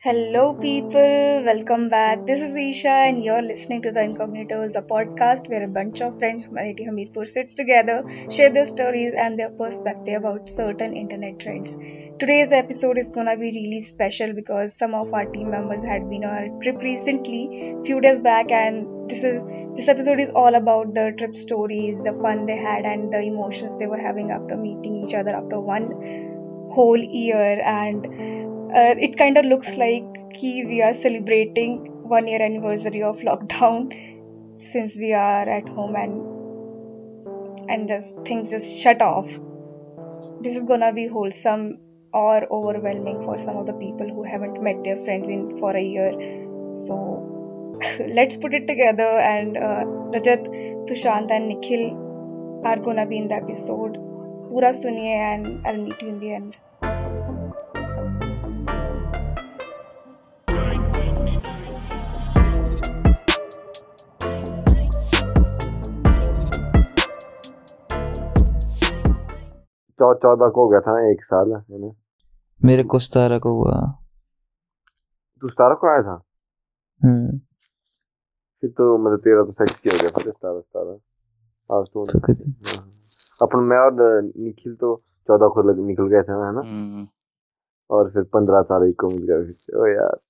Hello, people. Welcome back. This is Isha, and you're listening to The Incognitos, a podcast where a bunch of friends from IIT Hamirpur sits together, share their stories and their perspective about certain internet trends. Today's episode is gonna be really special because some of our team members had been on a trip recently, few days back, and this is this episode is all about the trip stories, the fun they had, and the emotions they were having after meeting each other after one whole year and uh, it kind of looks like we are celebrating one year anniversary of lockdown since we are at home and and just things just shut off. This is gonna be wholesome or overwhelming for some of the people who haven't met their friends in for a year. So let's put it together and uh, rajat sushant and nikhil are gonna be in the episode. Pura suniye and i'll meet you in the end चौदह को हो गया था एक साल है ना? मेरे को सतारह को हुआ। तू सतारह को आया था? हम्म। फिर तो मतलब तेरा तो सेट हो गया था सतारह सतारह। आज तो हाँ। अपन मैं और निखिल तो चौदह को लग, निकल गए थे ना है ना? हम्म। और फिर पंद्रह तारीख को मिल गया फिर ओ यार।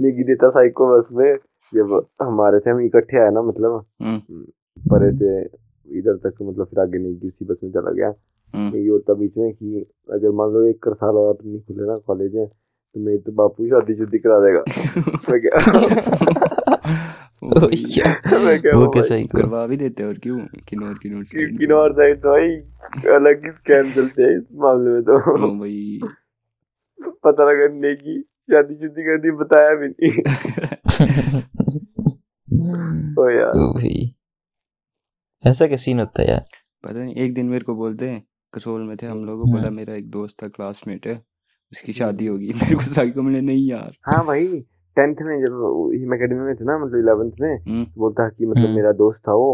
निकी देता साइको बस में जब हमारे थे हम इकट्ठे आए ना मतलब। हम्म। परे से इधर तक मतलब फिर आगे नहीं की उसी बस में चला गया। हम्म। ये होता बीच में कि अगर मान लो एक कर साल और नहीं खुले ना कॉलेज है तो मेरे तो बापू शादी शुदी करा देगा। मैं क्या? वो कैसा ही करवा भी देते और क्यों? किन्नौर किन्नौर साइड किन्नौर साइड तो भाई अलग ही स्कैम चलते हैं इस मामले में तो। भाई। पता लगा नेकी शादी शुदी कर दी बताया भी नहीं। ओ यार ऐसा क्या सीन होता है यार पता नहीं एक दिन मेरे को बोलते हैं कसोल में थे हम लोग बोला हम्म। मेरा एक दोस्त था क्लासमेट है उसकी हम्म। शादी होगी मेरे को साइको मिले नहीं यार हाँ भाई टेंथ में जब हिम अकेडमी में थे ना मतलब इलेवेंथ में हम्म। तो बोलता कि मतलब मेरा दोस्त था वो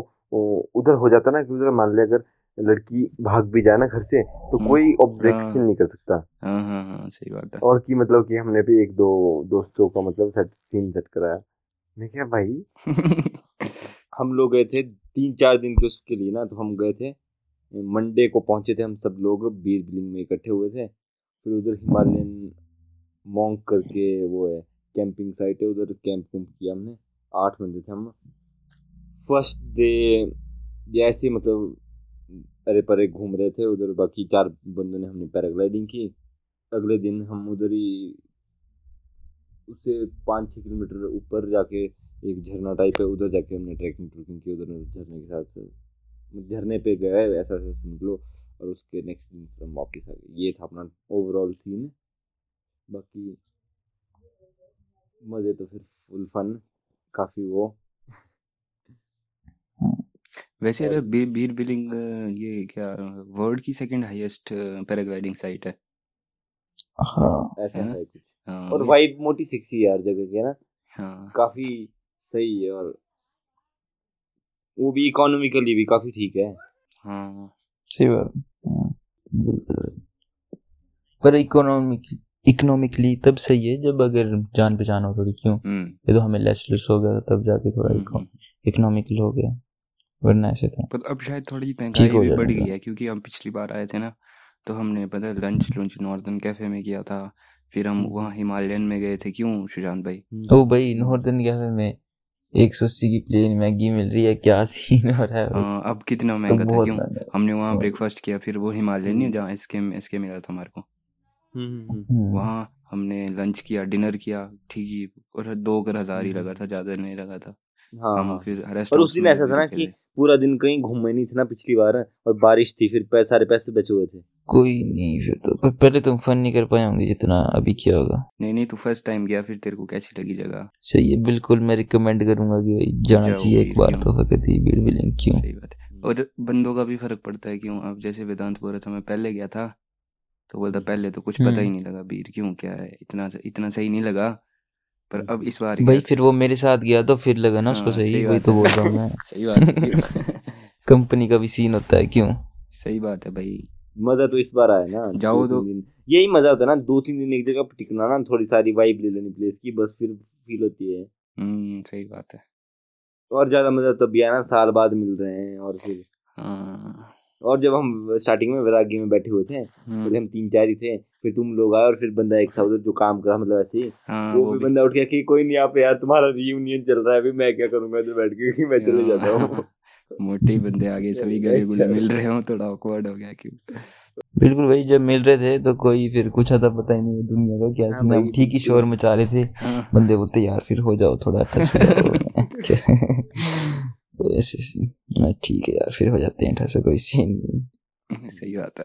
उधर हो जाता ना कि उधर मान लिया अगर लड़की भाग भी जाए ना घर से तो कोई ऑब्जेक्शन हाँ। नहीं कर सकता हाँ हाँ हाँ सही बात है और की मतलब कि हमने भी एक दो दोस्तों का मतलब सेट सीन सेट कराया मैं क्या भाई हम लोग गए थे तीन चार दिन के उसके लिए ना तो हम गए थे, मंडे को पहुँचे थे हम सब लोग, बीर बिलिंग में इकट्ठे हुए थे, फिर उधर हिमालयन मॉन्क करके वो है, कैंपिंग साइट है, उधर कैंप कुंप किया हमने, आठ बंदे थे हम। फ़र्स्ट डे, जैसे मतलब अरे परे घूम रहे थे उधर, बाकी चार बंदों ने हमने पैराग्लाइडिंग की, अगले दिन हम उधर ही उससे पाँच छः किलोमीटर ऊपर जाके एक झरना टाइप है उधर जाके हमने ट्रैकिंग ट्रैकिंग की उधर झरने के साथ झरने पे गए ऐसा ऐसा समझ लो और उसके नेक्स्ट दिन फिर हम वापस आ गए। ये था अपना ओवरऑल सीन बाकी मज़े तो फिर फुल फन काफ़ी वो। वैसे अगर बीर बीर बिलिंग ये क्या वर्ल्ड की सेकंड हाईएस्ट पैराग्लाइडिंग साइट है। हाँ। ऐसा है, है कुछ। हाँ, और वाइब मोटी सेक्सी यार जगह के ना? हाँ। काफ़ी सही है और वो भी इकोनॉमिकली भी काफ़ी ठीक है। हाँ। सही बात। हाँ, पर इकोनॉमिक इकोनॉमिकली तब सही है जब अगर जान पहचान हो थोड़ी क्यों? हम्म। ये तो हमें लेस लेस हो गया तब जाके थोड़ा इकोनॉमिकल हम्म, हम्म। हो गया वरना ऐसे तो। पर अब शायद थोड़ी महँगाई भी बढ़ गई है क्योंकि हम पिछली बार आए थे ना तो हमने पता लंच लंच नॉर्दर्न कैफ़े में किया था फिर हम वहाँ हिमालयन में गए थे क्यों सुशांत भाई? ओ भाई नॉर्दर्न कैफ़े में एक सौ अस्सी की प्लेन मैगी मिल रही है क्या सीन हो रहा है हाँ अब कितना महँगा तो था क्यों? हमने वहाँ ब्रेकफास्ट किया फिर वो हिमालय नहीं जहाँ इसके इसके मिला था हमारे को। हम्म, हम्म, हम्म। वहाँ हमने लंच किया डिनर किया ठीक ही और दो कर हज़ार ही लगा था ज़्यादा नहीं लगा था। हाँ हम हाँ। फिर और उस दिन ऐसा था ना कि पूरा दिन कहीं घूमे नहीं थे ना पिछली बार और बारिश थी फिर सारे पैसे बचे हुए थे। कोई नहीं फिर तो। पहले तुम फन नहीं कर पाए होंगे जितना अभी किया होगा। नहीं नहीं तू फ़र्स्ट टाइम गया फिर तेरे को कैसी लगी जगह? सही है बिल्कुल मैं रिकमेंड करूँगा कि भाई जाना चाहिए एक बार तो फकत ही भीड़ बिलिंग क्यों? सही बात है। और बंदों का भी फ़र्क पड़ता है क्यों? अब जैसे वेदांत बोल रहा था मैं पहले गया था तो बोलता पहले तो कुछ पता ही हम्म। नहीं लगा भीड़ क्यों क्या है? इतना इतना सही नहीं लगा पर अब इस बार भाई फिर वो मेरे साथ गया तो फिर लगा ना उसको हाँ, सही वही तो बोल रहा हूँ मैं। सही बात कंपनी का भी सीन होता है क्यों? सही बात है भाई। मज़ा तो इस बार आया ना जाओ तो। यही मज़ा होता है ना दो तीन दिन एक जगह टिकना ना थोड़ी सारी वाइब ले लेनी प्लेस की बस फिर फील होती है। हम्म सही बात है। और ज़्यादा मज़ा तब है ना साल बाद मिल रहे हैं और फिर। हाँ। और जब हम स्टार्टिंग में वैरागी में बैठे हुए थे तो हम्म। हम तीन चार ही थे फिर तुम लोग आए और फिर बंदा एक था उधर जो काम करा मतलब ऐसे ही। हाँ, वो, वो भी बंदा उठ गया कि कोई नहीं आप यार तुम्हारा रियूनियन चल रहा है अभी मैं क्या करूँगा इधर बैठ के मैं चले जाता हूँ। मोटे बंदे आ गए सभी गले गुले मिल रहे हो थोड़ा ऑकवर्ड हो गया क्यों? बिल्कुल वही जब मिल रहे थे तो कोई फिर कुछ आता पता ही नहीं दुनिया का क्या सीन हम ठीक ही शोर मचा रहे थे। हाँ। बंदे बोलते यार फिर हो जाओ थोड़ा टच ऐसे ठीक है यार फिर हो जाते हैं ऐसा कोई सीन नहीं। सही बात है।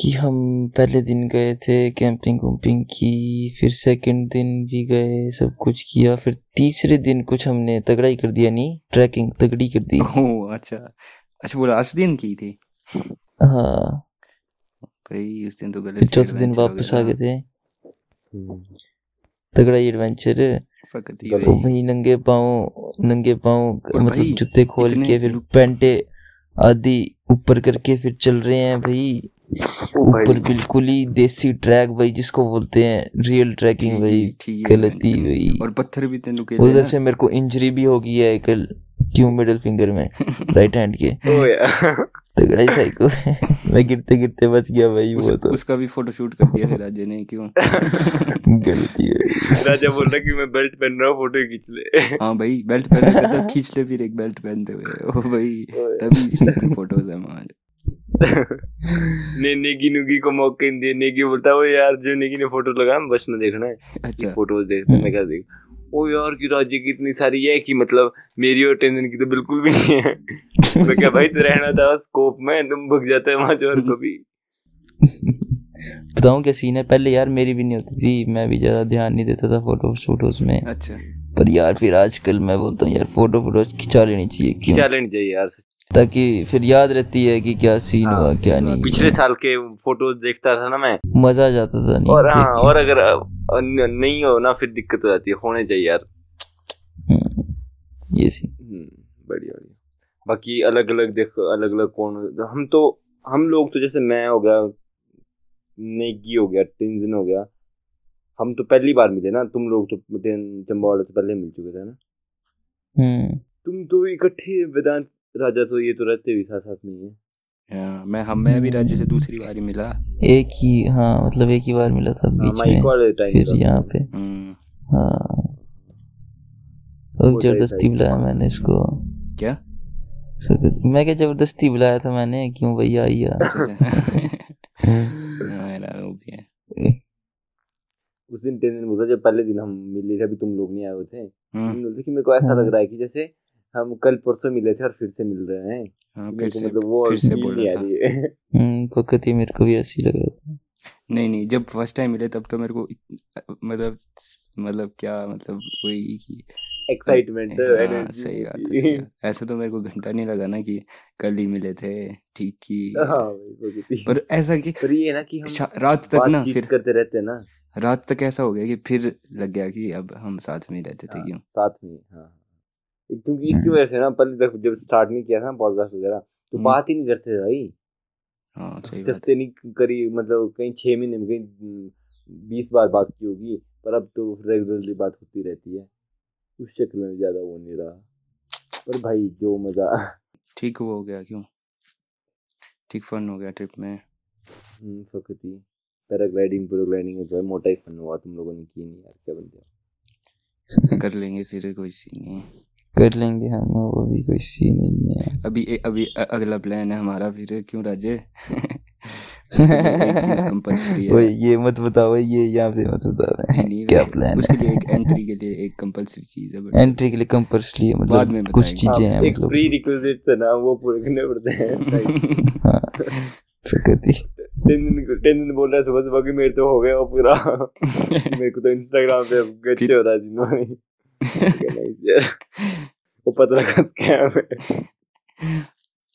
कि हम पहले दिन गए थे कैंपिंग वैम्पिंग की फिर सेकंड दिन भी गए सब कुछ किया फिर तीसरे दिन कुछ हमने तगड़ा ही कर दिया नहीं ट्रैकिंग तगड़ी कर दी। ओह अच्छा। अच्छा वो लास्ट दिन की थी। हाँ। भाई उस दिन तो गलत चौथे दिन वापस आ गए थे। हम्म। तगड़ा ही एडवेंचर भाई। नंगे पाँव नंगे पाँव मतलब जूते खोल के फिर पैंटे आदि ऊपर करके फिर चल रहे हैं भाई। ऊपर बिल्कुल ही देसी ट्रैक भाई जिसको बोलते हैं रियल ट्रैकिंग भाई गलती भाई। और पत्थर भी तेन उधर से मेरे को इंजरी भी हो गई है कल क्यों मिडिल फिंगर में? राइट हैंड के। तगड़ा ही साइको मैं गिरते गिरते बच गया भाई उस, वो तो। उसका भी फ़ोटो शूट कर दिया राजे ने क्यों? गलती है राजा बोल रहा कि मैं बेल्ट पहन रहा हूँ फ़ोटो खींच ले। हाँ भाई बेल्ट पहन के खींच ले फिर एक बेल्ट पहनते हुए। ओ भाई तभी इसकी फ़ोटोज़ है वहाँ ने नेगी नुगी को मौके नहीं दिए। नेगी बोलता है वो यार जो नेगी ने फ़ोटो लगाया बस में देखना है। अच्छा। फ़ोटोज़ देखते मैं क्या देख? ओ यार की राज्य की इतनी सारी है कि मतलब मेरी और टेंशन की तो बिल्कुल भी नहीं है। मैं क्या भाई तो रहना था स्कोप में तुम भग जाते हैं वहाँ और कभी बताऊँ क्या सीन है? पहले यार मेरी भी नहीं होती थी। मैं भी ज़्यादा ध्यान नहीं देता था फ़ोटो फ़ोटोज़ में। अच्छा। पर यार फिर आजकल मैं बोलता हूँ यार फ़ोटो फ़ोटोज़ खिंचा लेनी चाहिए क्यों? खिंचा लेनी चाहिए यार ताकि फिर याद रहती है कि क्या सीन हाँ, हुआ क्या नहीं पिछले साल के फ़ोटो देखता था ना मैं। मज़ा आ जाता था नहीं और हाँ और अगर नहीं हो ना फिर दिक्कत हो जाती है होने चाहिए यार। हम्म, ये सी हम्म, बढ़िया बढ़िया। बाकी अलग अलग देखो अलग अलग कौन हम तो हम लोग तो जैसे मैं हो गया नेगी हो गया टिंजन हो गया। हम तो पहली बार मिले ना तुम लोग तो चंबा से पहले मिल चुके थे ना। हम्म। तुम तो इकट्ठे वेदांत राजा तो ये तो रहते भी साथ साथ नहीं है। या, मैं हम मैं भी राज्य से दूसरी बार ही मिला। एक ही हाँ मतलब एक ही बार मिला था हाँ, बीच में फिर यहाँ पे। हम्म। हाँ। तो ज़बरदस्ती बुलाया मैंने इसको। क्या? मैं क्या ज़बरदस्ती बुलाया था मैंने? क्यों भैया आइया? अच्छा, अच्छा। उस दिन तीन दिन बोला जब पहले दिन हम मिले थे अभी तुम लोग नहीं आए हुए थे। हम्म। बोलते कि मेरे को ऐसा हाँ। लग रहा है कि जैसे हम कल परसों मिले थे और फिर से मिल रहे हैं। हाँ, फिर से मतलब वो फिर से बोल रहा था। हम्म ही मेरे को भी ऐसी लग रहा था। नहीं नहीं जब फ़र्स्ट टाइम मिले तब तो मेरे को मतलब मतलब क्या मतलब वही की एक्साइटमेंट हाँ, सही बात है ऐसा तो मेरे को घंटा नहीं लगा ना कि कल ही मिले थे ठीक की। हाँ, पर ऐसा कि पर ये ना कि हम रात तक ना फिर करते रहते ना। रात तक ऐसा हो गया कि फिर लग गया कि अब हम साथ में रहते थे हाँ, क्यों? साथ में हाँ। क्योंकि इसकी वजह से ना पहले तक जब स्टार्ट नहीं किया था ना पॉडकास्ट वगैरह तो बात ही नहीं करते थे भाई। हाँ सही बात नहीं करी मतलब कहीं छह महीने में कहीं बीस बार बात की होगी पर अब तो रेगुलरली बात होती रहती है। उस चक्कर में ज़्यादा वो नहीं रहा। पर भाई जो मज़ा ठीक हो गया क्यों? ठीक फन हो गया ट्रिप में। हम्म फकती पैराग्लाइडिंग पैराग्लाइडिंग जो है मोटा ही फन हुआ तुम लोगों ने की नहीं यार क्या बनते कर लेंगे फिर कोई सीन नहीं। कर लेंगे हम वो भी कोई सीन नहीं है। अभी अभी अगला प्लान है हमारा फिर क्यों राजे? वो ये मत बताओ ये यहाँ पे मत बताओ। क्या प्लान उसके लिए एक एंट्री के लिए एक कंपलसरी चीज़ है एंट्री के लिए कंपलसरी है मतलब में कुछ चीज़ें हैं मतलब। प्री रिक्विजिट्स है ना वो पूरे करने पड़ते हैं हाँ फकती टेन दिन टेन दिन बोल रहा है सुबह सुबह कि मेरे तो हो गया वो पूरा। मेरे को तो इंस्टाग्राम पे गच्चे हो रहा है जिन्होंने। वो पता लगा स्कैम है।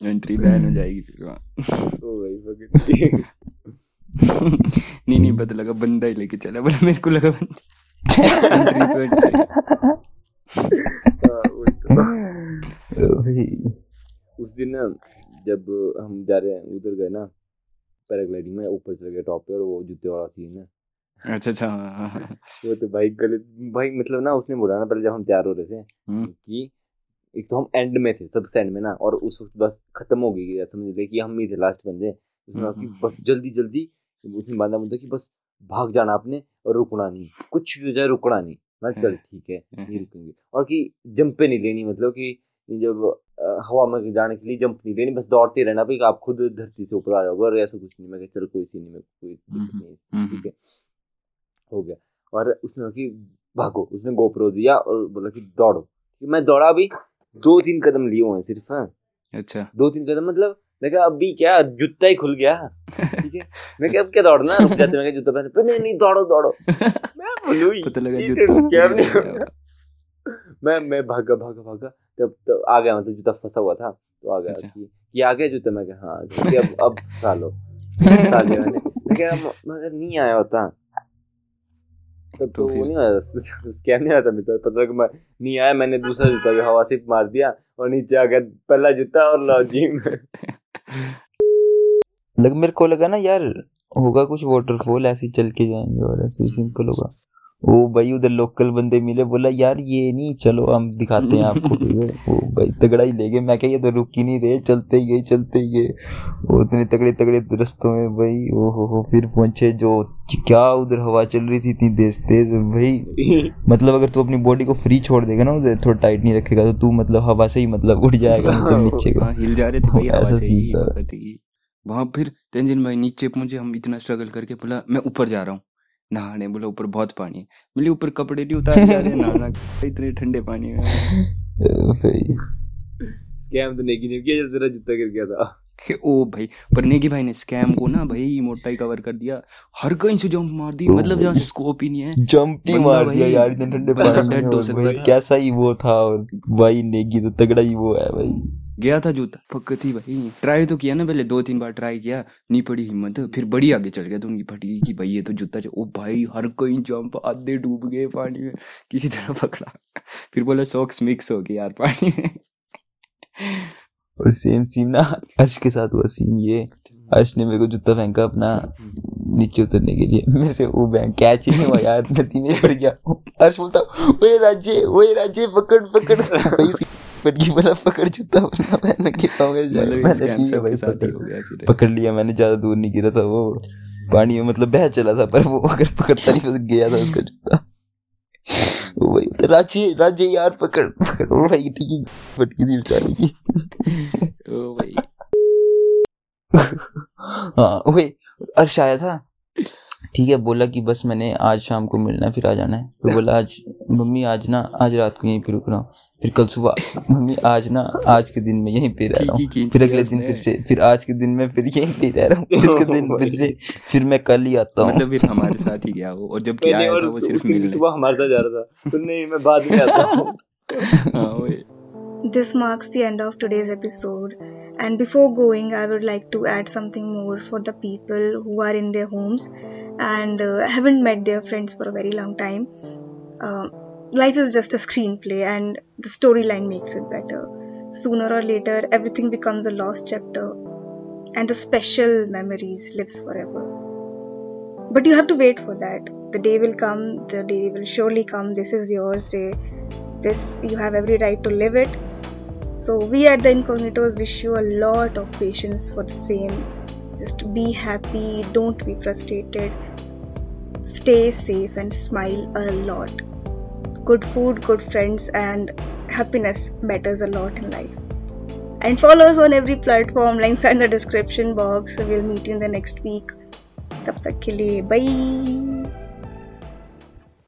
एंट्री बैन हो जाएगी फिर वहाँ ओ भाई नहीं नहीं पता लगा बंदा ही लेके चला बोला मेरे को लगा बंदा। हाँ, तो। उस दिन ना जब हम जा रहे हैं उधर गए ना पैराग्लाइडिंग में ऊपर चले गए टॉप पे और वो जूते वाला सीन है। अच्छा अच्छा हाँ, हाँ, हाँ। वो तो भाई गलत भाई मतलब ना उसने बोला ना पहले जब हम तैयार हो रहे थे हम्म। कि एक तो हम एंड में थे सबसे एंड में ना और उस वक्त बस खत्म हो गई समझ ले कि हम ही थे लास्ट बंदे। उसने कहा कि हम्म, बस जल्दी जल्दी उसने बांधा मुद्दा कि बस भाग जाना आपने और रुकना नहीं कुछ भी हो जाए रुकना नहीं। मैं चल ठीक है नहीं रुकेंगे। और कि जंपे नहीं लेनी मतलब कि जब हवा में जाने के लिए जंप नहीं लेनी बस दौड़ते रहना भाई आप खुद धरती से ऊपर आ जाओगे और ऐसा कुछ नहीं। मैं चल कोई सी नहीं मैं कोई ठीक है। हो गया। और उसने कि भागो उसने गोप्रो दिया और बोला कि दौड़ो। कि मैं दौड़ा भी दो तीन कदम लिए हुए हैं सिर्फ़ हाँ। अच्छा। दो तीन कदम मतलब मैं कहा अभी क्या जूता ही खुल गया? ठीक है। मैं क्या अब क्या दौड़ना रुक जाते मैं जूता पहने नहीं नहीं दौड़ो दौड़ो। मैं बोलूँ पता लगा जूता क्या नहीं मैं। मैं भागा भागा भागा तब तब आ गया मतलब जूता फंसा हुआ था तो आ गया अच्छा। कि ये आ गया जूता मैं कहा हाँ अब अब सालो साल मैंने। मैं क्या मगर नहीं आया होता। तो, तो वो नहीं आया स्कैम नहीं आया था मेरे पता कि मैं नहीं आया मैंने दूसरा जूता भी हवा से मार दिया और नीचे आ गया पहला जूता और लो जिम लग मेरे को लगा ना यार होगा कुछ वाटरफॉल ऐसे चल के जाएँगे और ऐसे सिंपल होगा। वो भाई उधर लोकल बंदे मिले बोला यार ये नहीं चलो हम दिखाते हैं आपको वो भाई तगड़ा ही ले गए। मैं क्या ये तो रुक ही नहीं रहे चलते ही गए चलते ही गए वो इतने तगड़े तगड़े रस्तों में भाई ओ हो हो फिर पहुँचे जो क्या उधर हवा चल रही थी इतनी तेज तेज भाई। मतलब अगर तू अपनी बॉडी को फ्री छोड़ देगा ना उधर थोड़ा टाइट नहीं रखेगा तो तू मतलब हवा से ही मतलब उड़ जाएगा मतलब नीचे को। हिल जा रहे थे भाई हवा से ही वहाँ फिर तेंजिन भाई नीचे पहुँचे हम इतना स्ट्रगल करके बोला मैं ऊपर जा रहा हूँ। नहाने बोले ऊपर बहुत पानी है। बोले ऊपर कपड़े नहीं उतार जा रहे नहाना इतने ठंडे पानी में। सही। स्कैम तो नेगी ने किया जैसे जरा जितना कर गया था। ओ भाई पर नेगी भाई ने स्कैम को ना भाई मोटा कवर कर दिया। हर कहीं से जंप मार दी मतलब जहाँ स्कोप ही नहीं है। जंप ही मार दिया यार इतने ठंडे पानी में कैसा ही वो था और भाई नेगी तो तगड़ा ही वो है भाई। गया था जूता फकत ही भाई। ट्राई तो किया ना पहले दो तीन बार ट्राई किया नहीं पड़ी हिम्मत, फिर बड़ी आगे चल गया तो उनकी फटी कि भाई ये तो जूता ओ भाई, हर कोई जंप आधे डूब गए पानी में, किसी तरह पकड़ा। फिर बोला सॉक्स मिक्स हो गए यार पानी में। और सेम सीन ना, अर्श के साथ हुआ सीन ये। अर्श ने मेरे को जूता फेंका अपना नीचे उतरने के लिए, मेरे से वो बैंक कैच ही नहीं हुआ यार नदी में पड़ गया। अर्श बोलता, ओए राजे ओए राजे, पकड़ पकड़। पटकी वाला पकड़ जूता अपना पहन के पाऊँगा मतलब भाई पकड़, पकड़ लिया मैंने ज़्यादा दूर नहीं गिरा था वो। पानी में मतलब बह चला था पर वो अगर पकड़ता नहीं तो गया था उसका जूता। भाई राजे राजे यार पकड़ पकड़। भाई ठीक है फटकी थी बेचारी की। ओ भाई। हाँ वही अर्श आया था। ठीक है बोला कि बस मैंने आज शाम को मिलना है फिर आ जाना है। फिर बोला आज मम्मी आज ना आज रात को यहीं पे रुक रहा हूँ फिर कल सुबह मम्मी आज ना आज के दिन में यहीं पे रह रहा हूँ। फिर अगले दिन फिर से फिर आज के दिन में फिर यहीं पे रह रहा हूँ। इसके दिन फिर से फिर मैं कल ही आता हूँ। मतलब फिर हमारे साथ ही गया वो और जब क्या आया था वो सिर्फ़ मिलने। सुबह हमारे साथ जा रहा था। फिर नहीं मैं बाद में आता हूँ। हाँ, This marks the end of today's episode. And before going, I would like to add something more for the people who are in their homes and uh, haven't met their friends for a very long time. Uh, life is just a screenplay, and the storyline makes it better. Sooner or later, everything becomes a lost chapter, and the special memories lives forever. But you have to wait for that. The day will come. The day will surely come. This is yours day. This you have every right to live it so, we at the Incognitos wish you a lot of patience for the same. Just be happy, don't be frustrated, stay safe, and smile a lot. Good food, good friends, and happiness matters a lot in life. And follow us on every platform, links are in the description box. We'll meet you in the next week. Tap tak ke liye, bye.